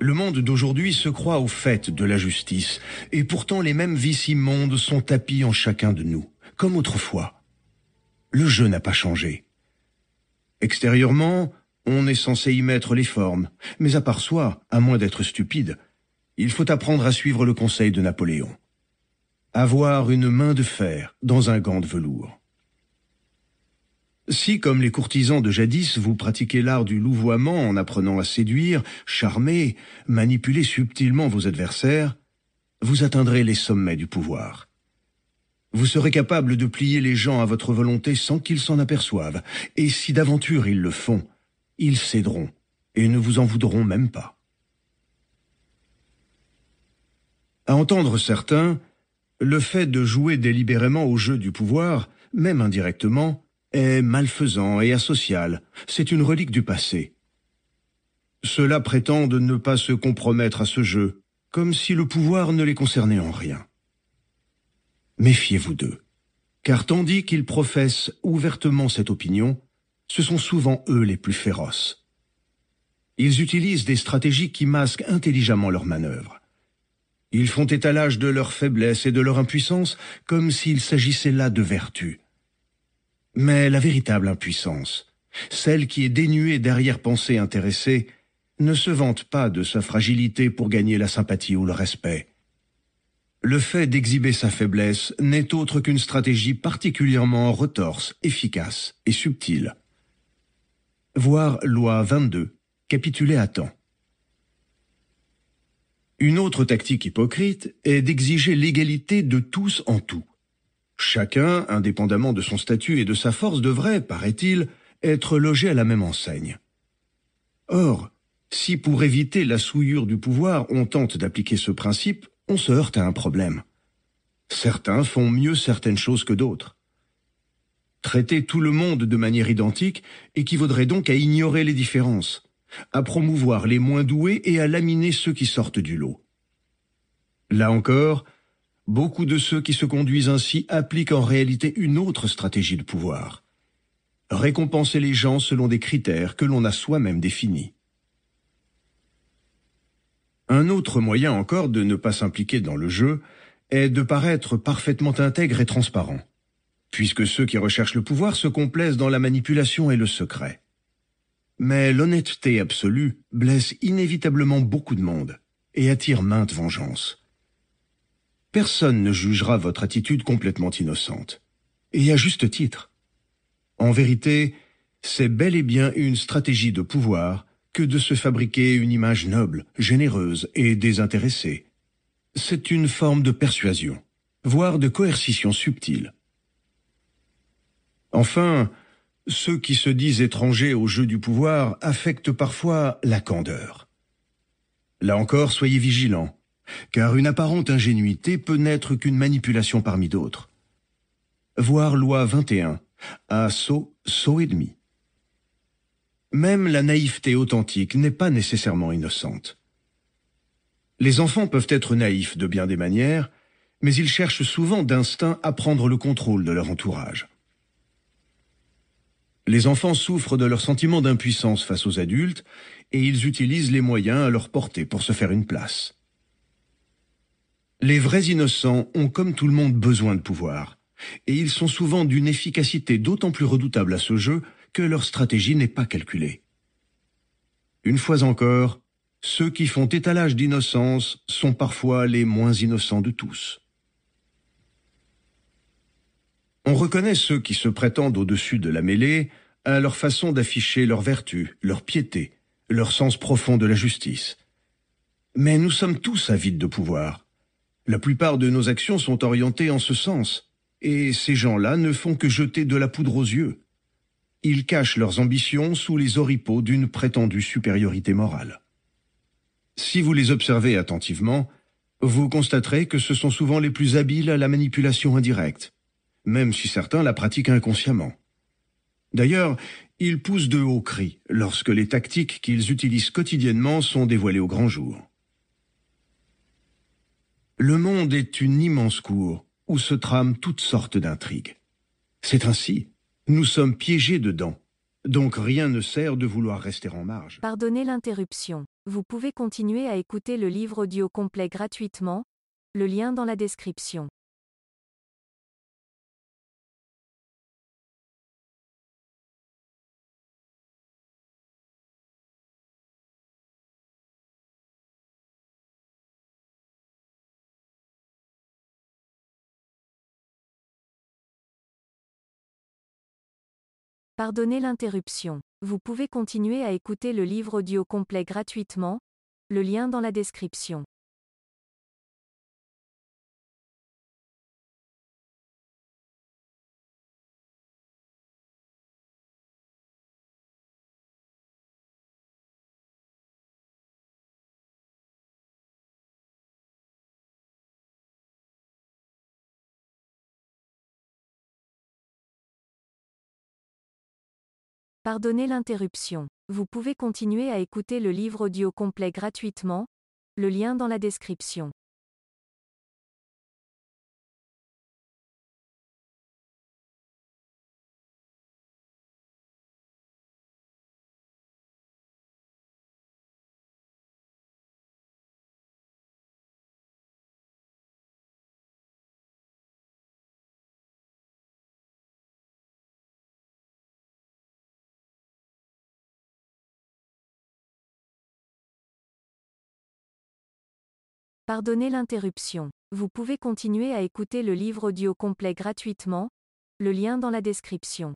Le monde d'aujourd'hui se croit au fait de la justice, et pourtant les mêmes vices immondes sont tapis en chacun de nous, comme autrefois. Le jeu n'a pas changé. Extérieurement, on est censé y mettre les formes, mais à part soi, à moins d'être stupide, il faut apprendre à suivre le conseil de Napoléon. Avoir une main de fer dans un gant de velours. Si, comme les courtisans de jadis, vous pratiquez l'art du louvoiement en apprenant à séduire, charmer, manipuler subtilement vos adversaires, vous atteindrez les sommets du pouvoir. Vous serez capable de plier les gens à votre volonté sans qu'ils s'en aperçoivent, et si d'aventure ils le font, ils céderont et ne vous en voudront même pas. À entendre certains, le fait de jouer délibérément au jeu du pouvoir, même indirectement, est malfaisant et asocial, c'est une relique du passé. Ceux-là prétendent ne pas se compromettre à ce jeu, comme si le pouvoir ne les concernait en rien. Méfiez-vous d'eux, car tandis qu'ils professent ouvertement cette opinion, ce sont souvent eux les plus féroces. Ils utilisent des stratégies qui masquent intelligemment leurs manœuvres. Ils font étalage de leur faiblesse et de leur impuissance comme s'il s'agissait là de vertus. Mais la véritable impuissance, celle qui est dénuée d'arrière-pensée intéressée, ne se vante pas de sa fragilité pour gagner la sympathie ou le respect. Le fait d'exhiber sa faiblesse n'est autre qu'une stratégie particulièrement retorse, efficace et subtile. Voir loi 22, capitulé à temps. Une autre tactique hypocrite est d'exiger l'égalité de tous en tout. Chacun, indépendamment de son statut et de sa force, devrait, paraît-il, être logé à la même enseigne. Or, si pour éviter la souillure du pouvoir on tente d'appliquer ce principe, on se heurte à un problème. Certains font mieux certaines choses que d'autres. Traiter tout le monde de manière identique équivaudrait donc à ignorer les différences, à promouvoir les moins doués et à laminer ceux qui sortent du lot. Là encore, beaucoup de ceux qui se conduisent ainsi appliquent en réalité une autre stratégie de pouvoir. Récompenser les gens selon des critères que l'on a soi-même définis. Un autre moyen encore de ne pas s'impliquer dans le jeu est de paraître parfaitement intègre et transparent, puisque ceux qui recherchent le pouvoir se complaisent dans la manipulation et le secret. Mais l'honnêteté absolue blesse inévitablement beaucoup de monde et attire maintes vengeances. Personne ne jugera votre attitude complètement innocente. Et à juste titre. En vérité, c'est bel et bien une stratégie de pouvoir que de se fabriquer une image noble, généreuse et désintéressée. C'est une forme de persuasion, voire de coercition subtile. Enfin, ceux qui se disent étrangers au jeu du pouvoir affectent parfois la candeur. Là encore, soyez vigilants car une apparente ingénuité peut n'être qu'une manipulation parmi d'autres. Voir loi 21, à saut, saut et demi. Même la naïveté authentique n'est pas nécessairement innocente. Les enfants peuvent être naïfs de bien des manières, mais ils cherchent souvent d'instinct à prendre le contrôle de leur entourage. Les enfants souffrent de leur sentiment d'impuissance face aux adultes et ils utilisent les moyens à leur portée pour se faire une place. Les vrais innocents ont comme tout le monde besoin de pouvoir, et ils sont souvent d'une efficacité d'autant plus redoutable à ce jeu que leur stratégie n'est pas calculée. Une fois encore, ceux qui font étalage d'innocence sont parfois les moins innocents de tous. On reconnaît ceux qui se prétendent au-dessus de la mêlée à leur façon d'afficher leur vertu, leur piété, leur sens profond de la justice. Mais nous sommes tous avides de pouvoir, la plupart de nos actions sont orientées en ce sens, et ces gens-là ne font que jeter de la poudre aux yeux. Ils cachent leurs ambitions sous les oripeaux d'une prétendue supériorité morale. Si vous les observez attentivement, vous constaterez que ce sont souvent les plus habiles à la manipulation indirecte, même si certains la pratiquent inconsciemment. D'ailleurs, ils poussent de hauts cris lorsque les tactiques qu'ils utilisent quotidiennement sont dévoilées au grand jour. Le monde est une immense cour où se trament toutes sortes d'intrigues. C'est ainsi, nous sommes piégés dedans, Donc rien ne sert de vouloir rester en marge. Pardonnez l'interruption. Vous pouvez continuer à écouter le livre audio complet gratuitement, le lien dans la description. Pardonnez l'interruption. Vous pouvez continuer à écouter le livre audio complet gratuitement, le lien dans la description. Pardonnez l'interruption. Vous pouvez continuer à écouter le livre audio complet gratuitement, le lien dans la description. Pardonnez l'interruption. Vous pouvez continuer à écouter le livre audio complet gratuitement, le lien dans la description.